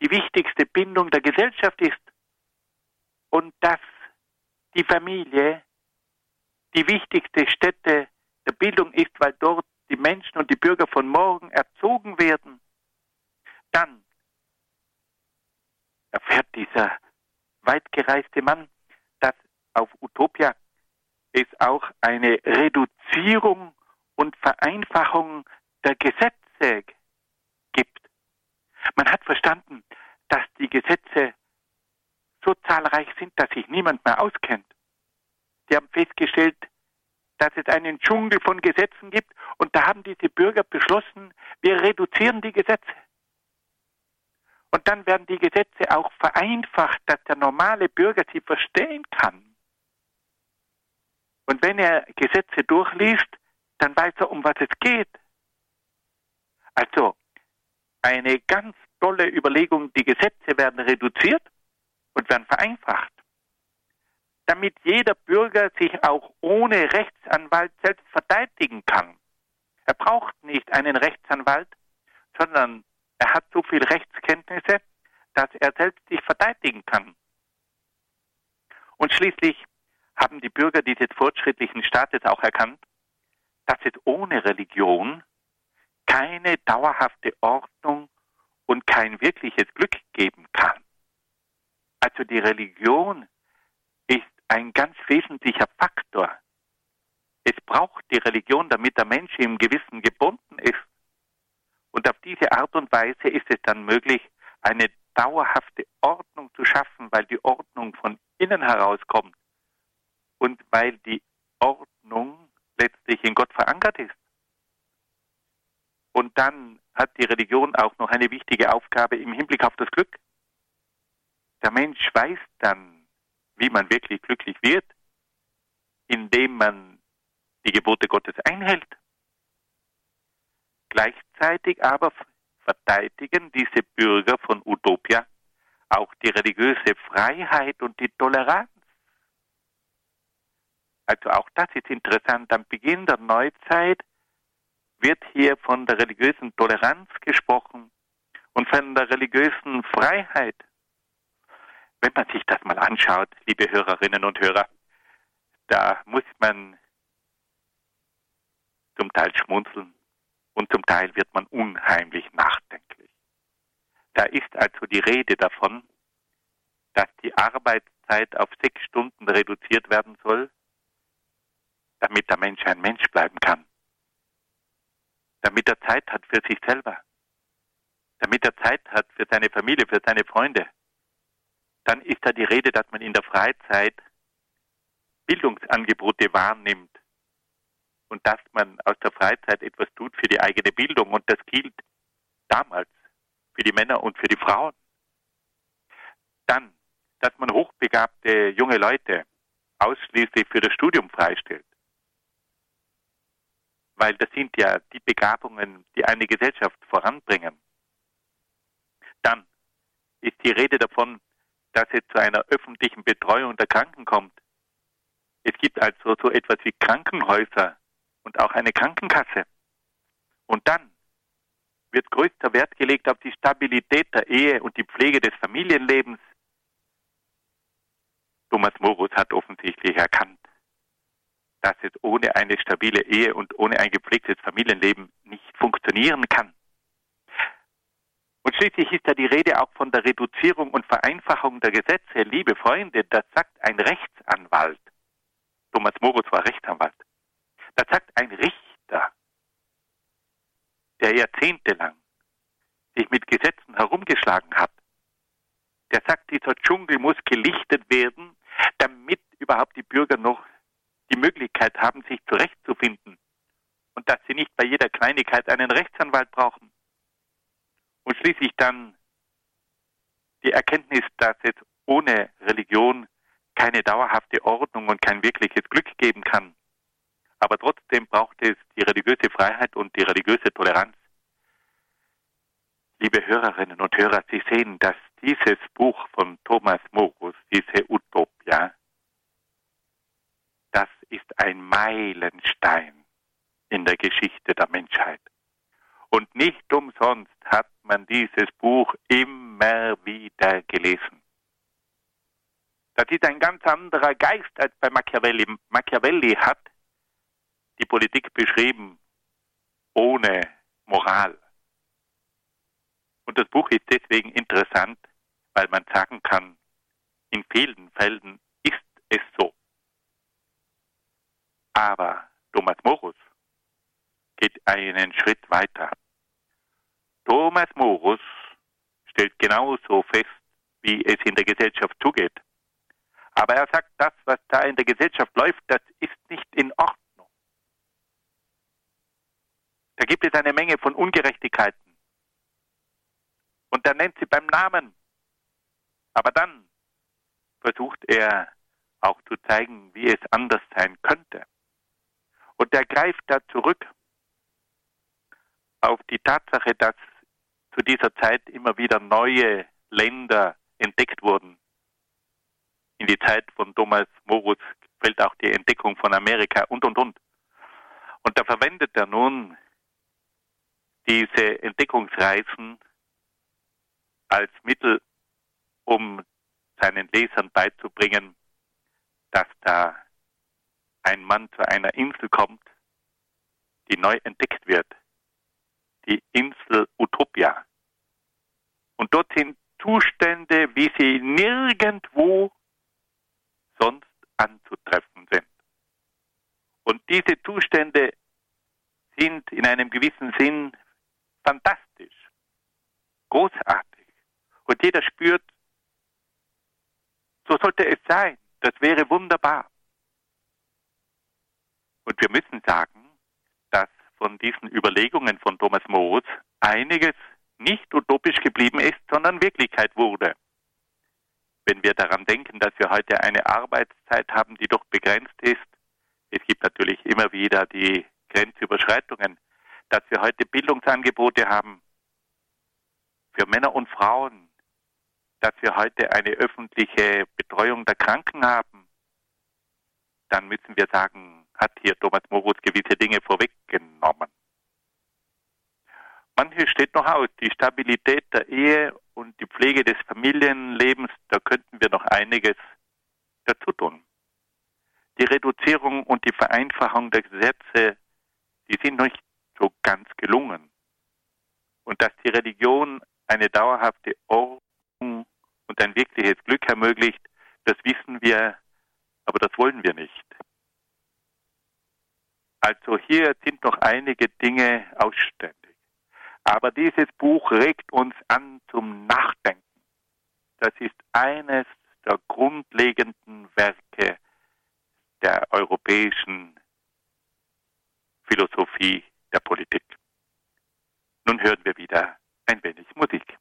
die wichtigste Bindung der Gesellschaft ist und dass die Familie die wichtigste Stätte der Bildung ist, weil dort die Menschen und die Bürger von morgen erzogen werden. Dann erfährt dieser weitgereiste Mann, dass auf Utopia es auch eine Reduzierung und Vereinfachung der Gesetze gibt. Man hat verstanden, dass die Gesetze so zahlreich sind, dass sich niemand mehr auskennt. Sie haben festgestellt, dass es einen Dschungel von Gesetzen gibt und da haben diese Bürger beschlossen, wir reduzieren die Gesetze. Und dann werden die Gesetze auch vereinfacht, dass der normale Bürger sie verstehen kann. Und wenn er Gesetze durchliest, dann weiß er, um was es geht. Also eine ganz tolle Überlegung, die Gesetze werden reduziert und werden vereinfacht, damit jeder Bürger sich auch ohne Rechtsanwalt selbst verteidigen kann. Er braucht nicht einen Rechtsanwalt, sondern er hat so viel Rechtskenntnisse, dass er selbst sich verteidigen kann. Und schließlich haben die Bürger dieses fortschrittlichen Staates auch erkannt, dass es ohne Religion keine dauerhafte Ordnung und kein wirkliches Glück geben kann. Also die Religion ist ein ganz wesentlicher Faktor. Es braucht die Religion, damit der Mensch im Gewissen gebunden ist. Und auf diese Art und Weise ist es dann möglich, eine dauerhafte Ordnung zu schaffen, weil die Ordnung von innen herauskommt und weil die Ordnung letztlich in Gott verankert ist. Und dann hat die Religion auch noch eine wichtige Aufgabe im Hinblick auf das Glück. Der Mensch weiß dann, wie man wirklich glücklich wird, indem man die Gebote Gottes einhält. Gleichzeitig aber verteidigen diese Bürger von Utopia auch die religiöse Freiheit und die Toleranz. Also auch das ist interessant. Am Beginn der Neuzeit wird hier von der religiösen Toleranz gesprochen und von der religiösen Freiheit. Wenn man sich das mal anschaut, liebe Hörerinnen und Hörer, da muss man zum Teil schmunzeln und zum Teil wird man unheimlich nachdenklich. Da ist also die Rede davon, dass die Arbeitszeit auf sechs Stunden reduziert werden soll, damit der Mensch ein Mensch bleiben kann damit er Zeit hat für sich selber, damit er Zeit hat für seine Familie, für seine Freunde. Dann ist da die Rede, dass man in der Freizeit Bildungsangebote wahrnimmt und dass man aus der Freizeit etwas tut für die eigene Bildung. Und das gilt damals für die Männer und für die Frauen. Dann, dass man hochbegabte junge Leute ausschließlich für das Studium freistellt weil das sind ja die Begabungen, die eine Gesellschaft voranbringen. Dann ist die Rede davon, dass es zu einer öffentlichen Betreuung der Kranken kommt. Es gibt also so etwas wie Krankenhäuser und auch eine Krankenkasse. Und dann wird größter Wert gelegt auf die Stabilität der Ehe und die Pflege des Familienlebens. Thomas Morus hat offensichtlich erkannt, dass es ohne eine stabile Ehe und ohne ein gepflegtes Familienleben nicht funktionieren kann. Und schließlich ist da die Rede auch von der Reduzierung und Vereinfachung der Gesetze. Liebe Freunde, das sagt ein Rechtsanwalt. Thomas Morus war Rechtsanwalt. Das sagt ein Richter, der jahrzehntelang sich mit Gesetzen herumgeschlagen hat. Der sagt, dieser Dschungel muss gelichtet werden, damit überhaupt die Bürger noch die Möglichkeit haben, sich zurechtzufinden und dass sie nicht bei jeder Kleinigkeit einen Rechtsanwalt brauchen. Und schließlich dann die Erkenntnis, dass es ohne Religion keine dauerhafte Ordnung und kein wirkliches Glück geben kann. Aber trotzdem braucht es die religiöse Freiheit und die religiöse Toleranz. Liebe Hörerinnen und Hörer, Sie sehen, dass dieses Buch von Thomas Morus, diese Utopia, das ist ein Meilenstein in der Geschichte der Menschheit. Und nicht umsonst hat man dieses Buch immer wieder gelesen. Das ist ein ganz anderer Geist als bei Machiavelli. Machiavelli hat die Politik beschrieben ohne Moral. Und das Buch ist deswegen interessant, weil man sagen kann, in vielen Fällen ist es so. Aber Thomas Morus geht einen Schritt weiter. Thomas Morus stellt genauso fest, wie es in der Gesellschaft zugeht. Aber er sagt, das, was da in der Gesellschaft läuft, das ist nicht in Ordnung. Da gibt es eine Menge von Ungerechtigkeiten. Und er nennt sie beim Namen. Aber dann versucht er auch zu zeigen, wie es anders sein könnte. Und er greift da zurück auf die Tatsache, dass zu dieser Zeit immer wieder neue Länder entdeckt wurden. In die Zeit von Thomas Morus fällt auch die Entdeckung von Amerika und, und, und. Und da verwendet er nun diese Entdeckungsreisen als Mittel, um seinen Lesern beizubringen, dass da ein Mann zu einer Insel kommt, die neu entdeckt wird, die Insel Utopia. Und dort sind Zustände, wie sie nirgendwo sonst anzutreffen sind. Und diese Zustände sind in einem gewissen Sinn fantastisch, großartig. Und jeder spürt, so sollte es sein. Das wäre wunderbar. Und wir müssen sagen, von diesen Überlegungen von Thomas Moos einiges nicht utopisch geblieben ist, sondern Wirklichkeit wurde. Wenn wir daran denken, dass wir heute eine Arbeitszeit haben, die doch begrenzt ist, es gibt natürlich immer wieder die Grenzüberschreitungen, dass wir heute Bildungsangebote haben für Männer und Frauen, dass wir heute eine öffentliche Betreuung der Kranken haben, dann müssen wir sagen, hat hier Thomas Morus gewisse Dinge vorweggenommen. Manches steht noch aus. Die Stabilität der Ehe und die Pflege des Familienlebens, da könnten wir noch einiges dazu tun. Die Reduzierung und die Vereinfachung der Gesetze, die sind nicht so ganz gelungen. Und dass die Religion eine dauerhafte Ordnung und ein wirkliches Glück ermöglicht, das wissen wir, aber das wollen wir nicht. Also hier sind noch einige Dinge ausständig. Aber dieses Buch regt uns an zum Nachdenken. Das ist eines der grundlegenden Werke der europäischen Philosophie der Politik. Nun hören wir wieder ein wenig Musik.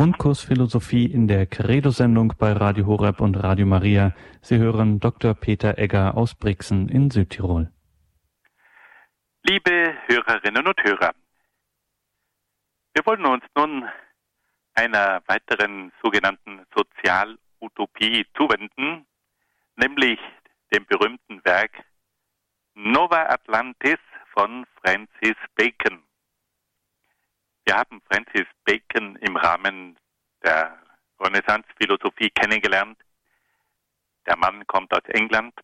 Grundkurs Philosophie in der Credo-Sendung bei Radio Horeb und Radio Maria. Sie hören Dr. Peter Egger aus Brixen in Südtirol. Liebe Hörerinnen und Hörer, wir wollen uns nun einer weiteren sogenannten Sozialutopie zuwenden, nämlich dem berühmten Werk Nova Atlantis von Francis Bacon. Wir haben Francis Bacon im Rahmen der Renaissance-Philosophie kennengelernt. Der Mann kommt aus England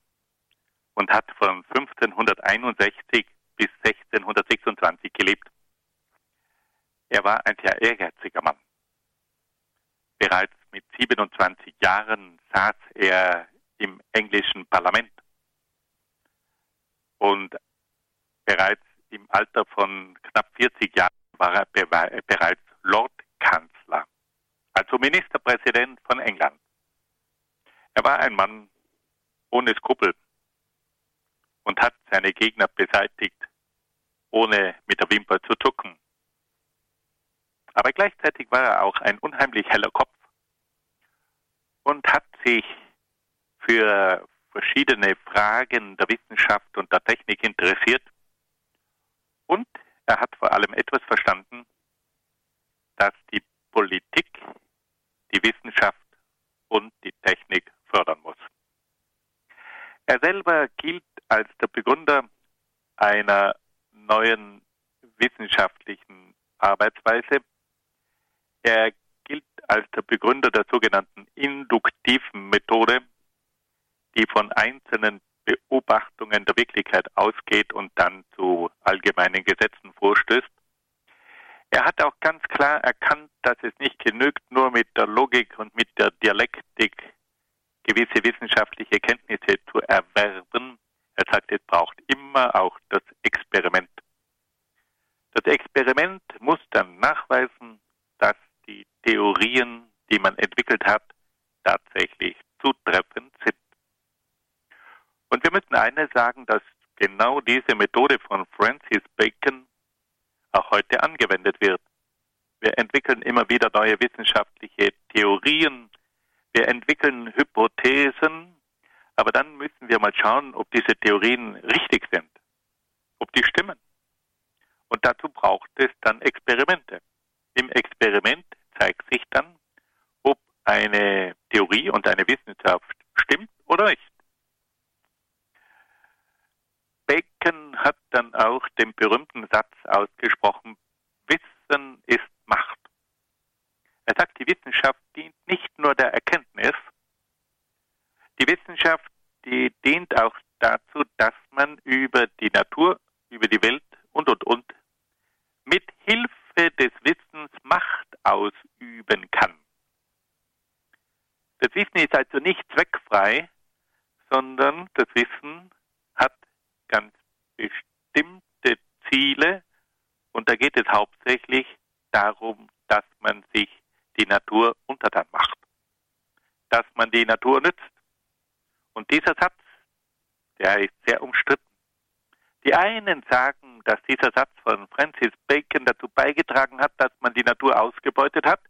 und hat von 1561 bis 1626 gelebt. Er war ein sehr ehrgeiziger Mann. Bereits mit 27 Jahren saß er im englischen Parlament und bereits im Alter von knapp 40 Jahren war er bereits Lordkanzler, also Ministerpräsident von England. Er war ein Mann ohne Skrupel und hat seine Gegner beseitigt, ohne mit der Wimper zu zucken. Aber gleichzeitig war er auch ein unheimlich heller Kopf und hat sich für verschiedene Fragen der Wissenschaft und der Technik interessiert und er hat vor allem etwas verstanden, dass die Politik die Wissenschaft und die Technik fördern muss. Er selber gilt als der Begründer einer neuen wissenschaftlichen Arbeitsweise. Er gilt als der Begründer der sogenannten induktiven Methode, die von einzelnen Beobachtungen der Wirklichkeit ausgeht und dann zu allgemeinen Gesetzen vorstößt. Er hat auch ganz klar erkannt, dass es nicht genügt, nur mit der Logik und mit der Dialektik gewisse wissenschaftliche Kenntnisse zu erwerben. Er sagt, es braucht immer auch das Experiment. Das Experiment muss dann nachweisen, dass die Theorien, die man entwickelt hat, tatsächlich zutreffend sind. Und wir müssen eines sagen, dass genau diese Methode von Francis Bacon auch heute angewendet wird. Wir entwickeln immer wieder neue wissenschaftliche Theorien, wir entwickeln Hypothesen, aber dann müssen wir mal schauen, ob diese Theorien richtig sind, ob die stimmen. Und dazu braucht es dann Experimente. Im Experiment zeigt sich dann, ob eine Theorie und eine Wissenschaft stimmt oder nicht. Bacon hat dann auch den berühmten Satz ausgesprochen, Wissen ist Macht. Er sagt, die Wissenschaft dient nicht nur der Erkenntnis, die Wissenschaft, die dient auch dazu, dass man über die Natur, über Hilfe des Wissens Macht ausüben kann. Das Wissen ist also nicht zweckfrei, sondern das Wissen hat ganz bestimmte Ziele und da geht es hauptsächlich darum, dass man sich die Natur untertan macht, dass man die Natur nützt. Und dieser Satz, der ist sehr umstritten. Die einen sagen, dass dieser Satz von Francis Bacon dazu beigetragen hat, dass man die Natur ausgebeutet hat.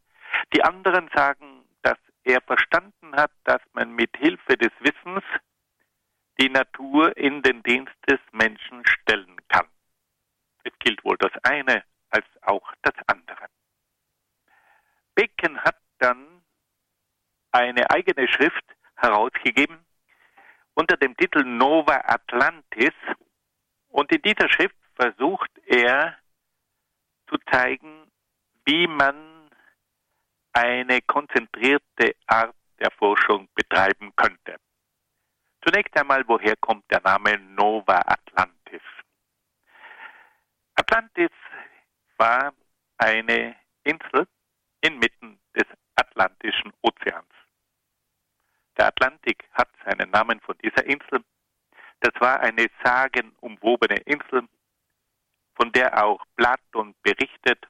Die anderen sagen, dass er verstanden hat, dass man mit Hilfe des Wissens die Natur in den Dienst des Menschen stellen kann. Es gilt wohl das eine als auch das andere. Bacon hat dann eine eigene Schrift herausgegeben unter dem Titel Nova Atlantis und in dieser Schrift versucht er zu zeigen, wie man eine konzentrierte Art der Forschung betreiben könnte. Zunächst einmal, woher kommt der Name Nova Atlantis? Atlantis war eine Insel inmitten des Atlantischen Ozeans. Der Atlantik hat seinen Namen von dieser Insel. Das war eine sagenumwobene Insel, von der auch Platon berichtet.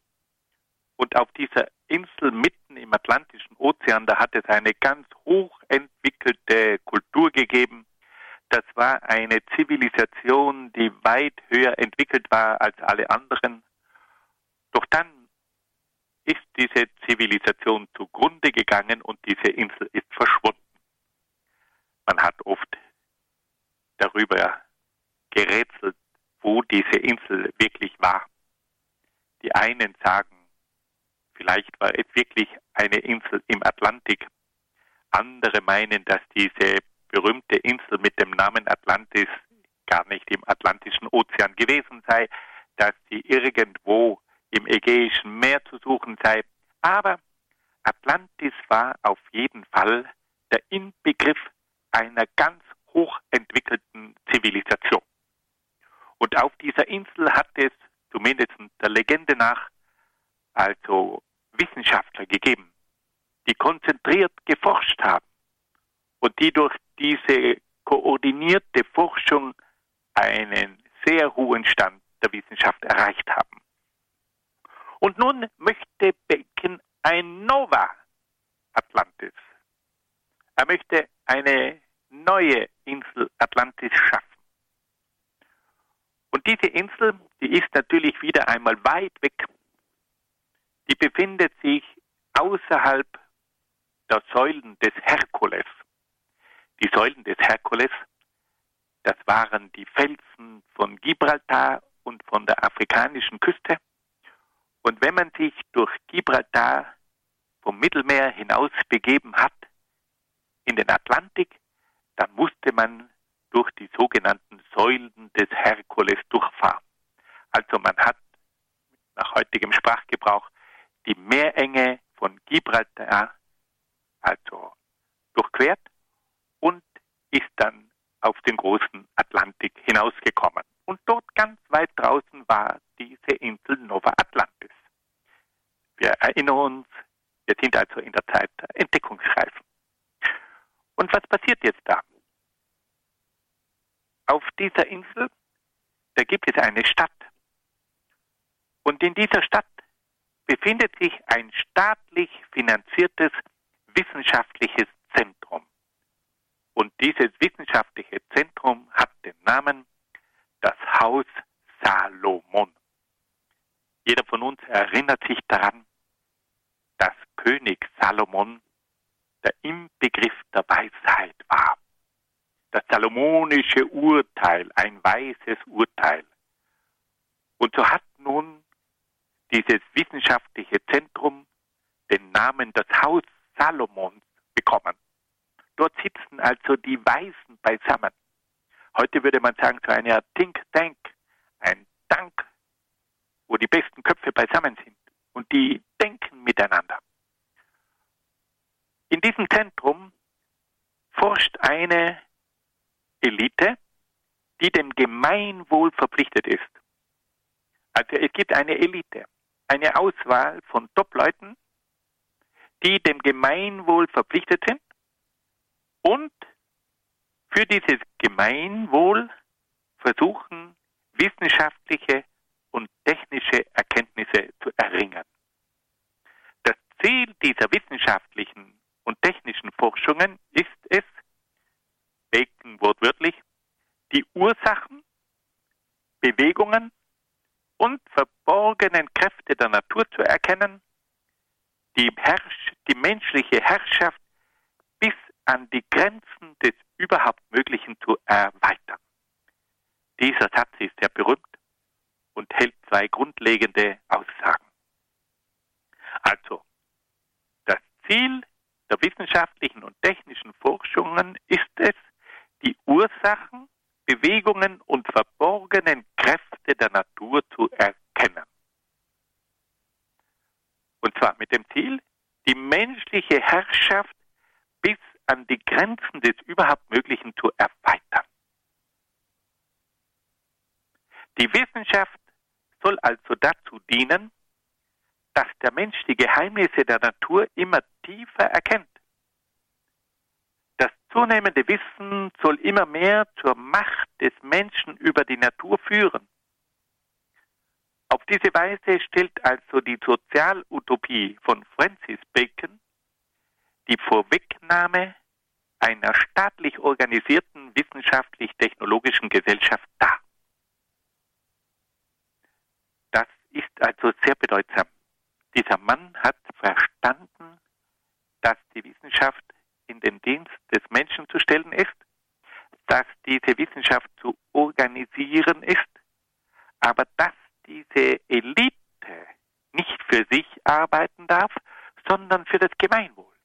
Und auf dieser Insel mitten im Atlantischen Ozean, da hat es eine ganz hochentwickelte Kultur gegeben. Das war eine Zivilisation, die weit höher entwickelt war als alle anderen. Doch dann ist diese Zivilisation zugrunde gegangen und diese Insel ist verschwunden. Man hat oft darüber gerätselt, wo diese Insel wirklich war. Die einen sagen, vielleicht war es wirklich eine Insel im Atlantik. Andere meinen, dass diese berühmte Insel mit dem Namen Atlantis gar nicht im Atlantischen Ozean gewesen sei, dass sie irgendwo im Ägäischen Meer zu suchen sei. Aber Atlantis war auf jeden Fall der Inbegriff einer ganz hochentwickelten Zivilisation. Und auf dieser Insel hat es, zumindest der Legende nach, also Wissenschaftler gegeben, die konzentriert geforscht haben und die durch diese koordinierte Forschung einen sehr hohen Stand der Wissenschaft erreicht haben. Und nun möchte Bacon ein Nova Atlantis. Er möchte eine neue Insel Atlantis schaffen. Und diese Insel, die ist natürlich wieder einmal weit weg. Die befindet sich außerhalb der Säulen des Herkules. Die Säulen des Herkules, das waren die Felsen von Gibraltar und von der afrikanischen Küste. Und wenn man sich durch Gibraltar vom Mittelmeer hinaus begeben hat in den Atlantik, dann musste man durch die sogenannten Säulen des Herkules durchfahren. Also man hat nach heutigem Sprachgebrauch die Meerenge von Gibraltar also durchquert und ist dann auf den großen Atlantik hinausgekommen. Und dort ganz weit draußen war diese Insel Nova Atlantis. Wir erinnern uns, wir sind also in der Zeit der Entdeckungsreifen. Und was passiert jetzt da? Auf dieser Insel, da gibt es eine Stadt. Und in dieser Stadt befindet sich ein staatlich finanziertes wissenschaftliches Zentrum. Und dieses wissenschaftliche Zentrum hat den Namen das Haus Salomon. Jeder von uns erinnert sich daran, dass König Salomon der Inbegriff der Weisheit war. Das salomonische Urteil, ein weises Urteil. Und so hat nun dieses wissenschaftliche Zentrum den Namen das Haus Salomons bekommen. Dort sitzen also die Weisen beisammen. Heute würde man sagen, so eine Art Think Tank, ein Dank, wo die besten Köpfe beisammen sind und die denken miteinander. In diesem Zentrum forscht eine Elite, die dem Gemeinwohl verpflichtet ist. Also es gibt eine Elite, eine Auswahl von Top-Leuten, die dem Gemeinwohl verpflichtet sind und für dieses Gemeinwohl versuchen, wissenschaftliche und technische Erkenntnisse zu erringen. Das Ziel dieser wissenschaftlichen und technischen Forschungen ist es, Bacon wortwörtlich, die Ursachen, Bewegungen und verborgenen Kräfte der Natur zu erkennen, die, die menschliche Herrschaft an die Grenzen des überhaupt Möglichen zu erweitern. Dieser Satz ist sehr berühmt und hält zwei grundlegende Aussagen. Also, das Ziel der wissenschaftlichen und technischen Forschungen ist es, die Ursachen, Bewegungen und verborgenen Kräfte der Natur zu erkennen. Und zwar mit dem Ziel, die menschliche Herrschaft an die Grenzen des überhaupt Möglichen zu erweitern. Die Wissenschaft soll also dazu dienen, dass der Mensch die Geheimnisse der Natur immer tiefer erkennt. Das zunehmende Wissen soll immer mehr zur Macht des Menschen über die Natur führen. Auf diese Weise stellt also die Sozialutopie von Francis Bacon die Vorwegnahme einer staatlich organisierten wissenschaftlich-technologischen Gesellschaft dar. Das ist also sehr bedeutsam. Dieser Mann hat verstanden, dass die Wissenschaft in den Dienst des Menschen zu stellen ist, dass diese Wissenschaft zu organisieren ist, aber dass diese Elite nicht für sich arbeiten darf, sondern für das Gemeinwohl.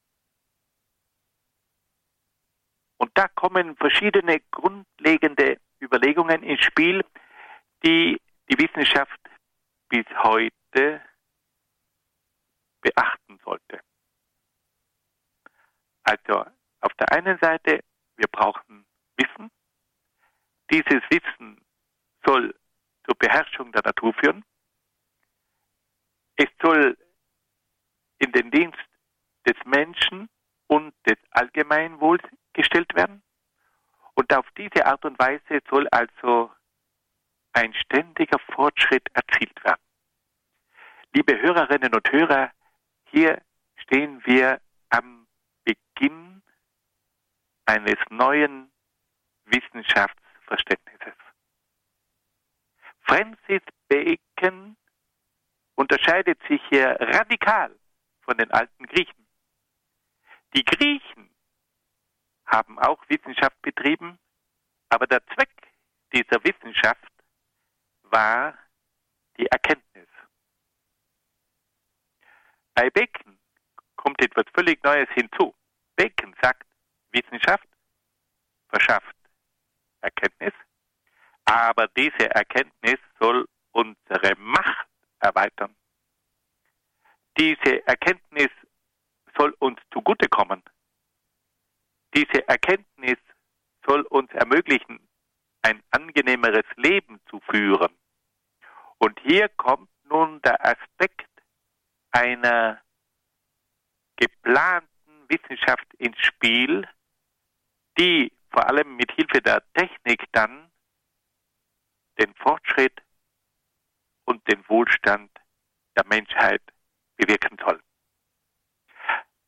Und da kommen verschiedene grundlegende Überlegungen ins Spiel, die die Wissenschaft bis heute beachten sollte. Also auf der einen Seite, wir brauchen Wissen. Dieses Wissen soll zur Beherrschung der Natur führen. Es soll in den Dienst des Menschen und des Allgemeinwohls gestellt werden. Und auf diese Art und Weise soll also ein ständiger Fortschritt erzielt werden. Liebe Hörerinnen und Hörer, hier stehen wir am Beginn eines neuen Wissenschaftsverständnisses. Francis Bacon unterscheidet sich hier radikal von den alten Griechen. Die Griechen haben auch Wissenschaft betrieben, aber der Zweck dieser Wissenschaft war die Erkenntnis. Bei Bacon kommt etwas völlig Neues hinzu. Bacon sagt, Wissenschaft verschafft Erkenntnis, aber diese Erkenntnis soll unsere Macht erweitern. Diese Erkenntnis soll uns zugutekommen. Diese Erkenntnis soll uns ermöglichen, ein angenehmeres Leben zu führen. Und hier kommt nun der Aspekt einer geplanten Wissenschaft ins Spiel, die vor allem mit Hilfe der Technik dann den Fortschritt und den Wohlstand der Menschheit bewirken soll.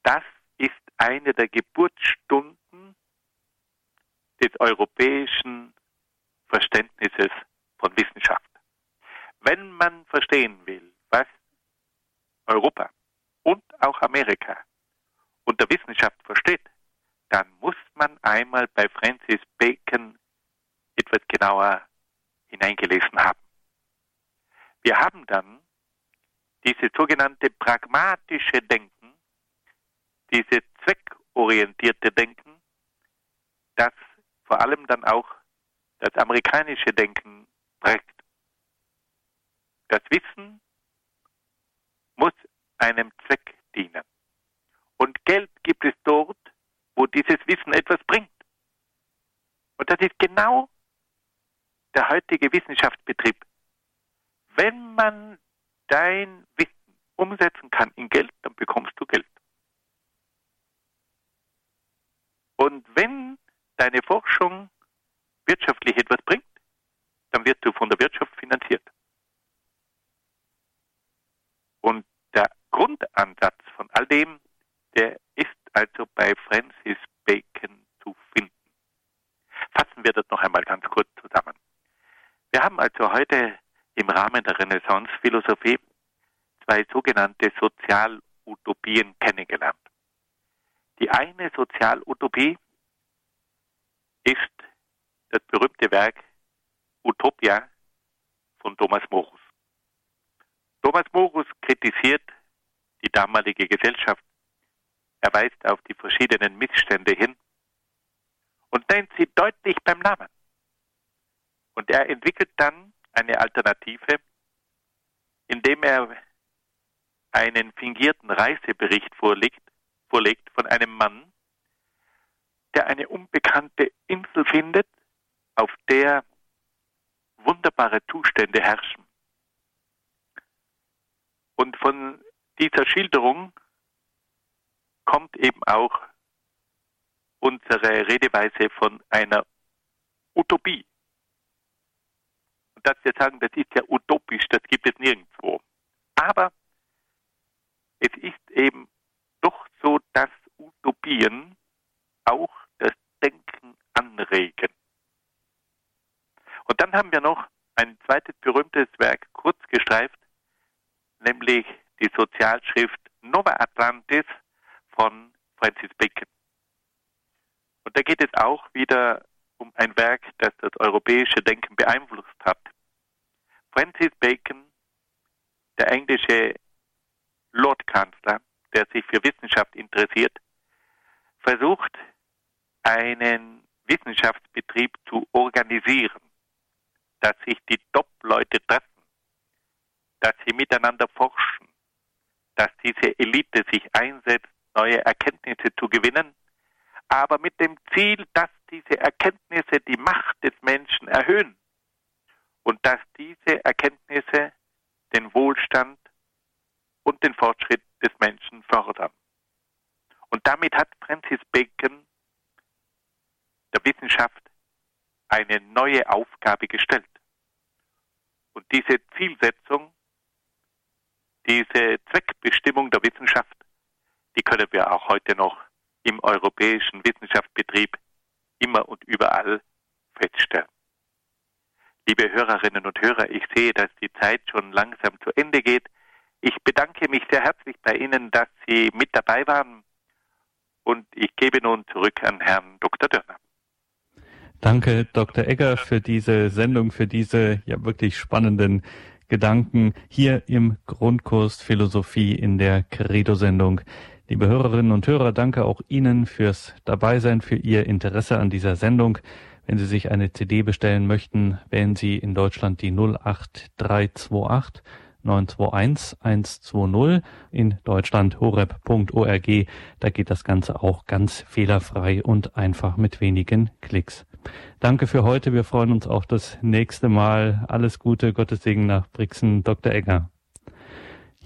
Das ist eine der Geburtsstunden des europäischen Verständnisses von Wissenschaft. Wenn man verstehen will, was Europa und auch Amerika unter Wissenschaft versteht, dann muss man einmal bei Francis Bacon etwas genauer hineingelesen haben. Wir haben dann diese sogenannte pragmatische Denken, diese zweckorientierte Denken, das vor allem dann auch das amerikanische Denken prägt. Das Wissen muss einem Zweck dienen. Und Geld gibt es dort, wo dieses Wissen etwas bringt. Und das ist genau der heutige Wissenschaftsbetrieb. Wenn man dein Wissen umsetzen kann in Geld, dann bekommst du Geld. Und wenn deine Forschung wirtschaftlich etwas bringt, dann wirst du von der Wirtschaft finanziert. Und der Grundansatz von all dem, der ist also bei Francis Bacon zu finden. Fassen wir das noch einmal ganz kurz zusammen. Wir haben also heute im Rahmen der Renaissance-Philosophie zwei sogenannte Sozialutopien kennengelernt. Die eine Sozialutopie ist das berühmte Werk Utopia von Thomas Morus. Thomas Morus kritisiert die damalige Gesellschaft. Er weist auf die verschiedenen Missstände hin und nennt sie deutlich beim Namen. Und er entwickelt dann eine Alternative, indem er einen fingierten Reisebericht vorlegt, vorlegt von einem Mann, der eine unbekannte Insel findet, auf der wunderbare Zustände herrschen. Und von dieser Schilderung kommt eben auch unsere Redeweise von einer Utopie. Dass wir sagen, das ist ja utopisch, das gibt es nirgendwo. Aber es ist eben so, dass Utopien auch das Denken anregen. Und dann haben wir noch ein zweites berühmtes Werk kurz gestreift, nämlich die Sozialschrift Nova Atlantis von Francis Bacon. Und da geht es auch wieder um ein Werk, das das europäische Denken beeinflusst hat. Francis Bacon, der englische Lordkanzler, der sich für Wissenschaft interessiert, versucht, einen Wissenschaftsbetrieb zu organisieren, dass sich die Top-Leute treffen, dass sie miteinander forschen, dass diese Elite sich einsetzt, neue Erkenntnisse zu gewinnen, aber mit dem Ziel, dass diese Erkenntnisse die Macht des Menschen erhöhen und dass diese Erkenntnisse den Wohlstand und den Fortschritt des Menschen fördern. Und damit hat Francis Bacon der Wissenschaft eine neue Aufgabe gestellt. Und diese Zielsetzung, diese Zweckbestimmung der Wissenschaft, die können wir auch heute noch im europäischen Wissenschaftsbetrieb immer und überall feststellen. Liebe Hörerinnen und Hörer, ich sehe, dass die Zeit schon langsam zu Ende geht. Ich bedanke mich sehr herzlich bei Ihnen, dass Sie mit dabei waren und ich gebe nun zurück an Herrn Dr. Dörner. Danke, Dr. Egger, für diese Sendung, für diese ja wirklich spannenden Gedanken hier im Grundkurs Philosophie in der Credo-Sendung. Liebe Hörerinnen und Hörer, danke auch Ihnen fürs Dabeisein, für Ihr Interesse an dieser Sendung. Wenn Sie sich eine CD bestellen möchten, wählen Sie in Deutschland die 08328 921 120 in Deutschland horeb.org. Da geht das Ganze auch ganz fehlerfrei und einfach mit wenigen Klicks. Danke für heute. Wir freuen uns auch das nächste Mal. Alles Gute, Gottes Segen nach Brixen, Dr. Egger.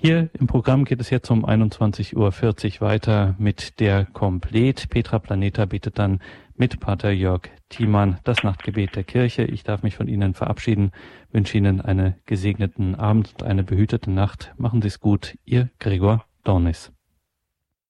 Hier im Programm geht es jetzt um 21.40 Uhr weiter mit der Komplet. Petra Planeta betet dann mit Pater Jörg Thiemann das Nachtgebet der Kirche. Ich darf mich von Ihnen verabschieden, wünsche Ihnen einen gesegneten Abend und eine behütete Nacht. Machen Sie es gut, Ihr Gregor Dornis.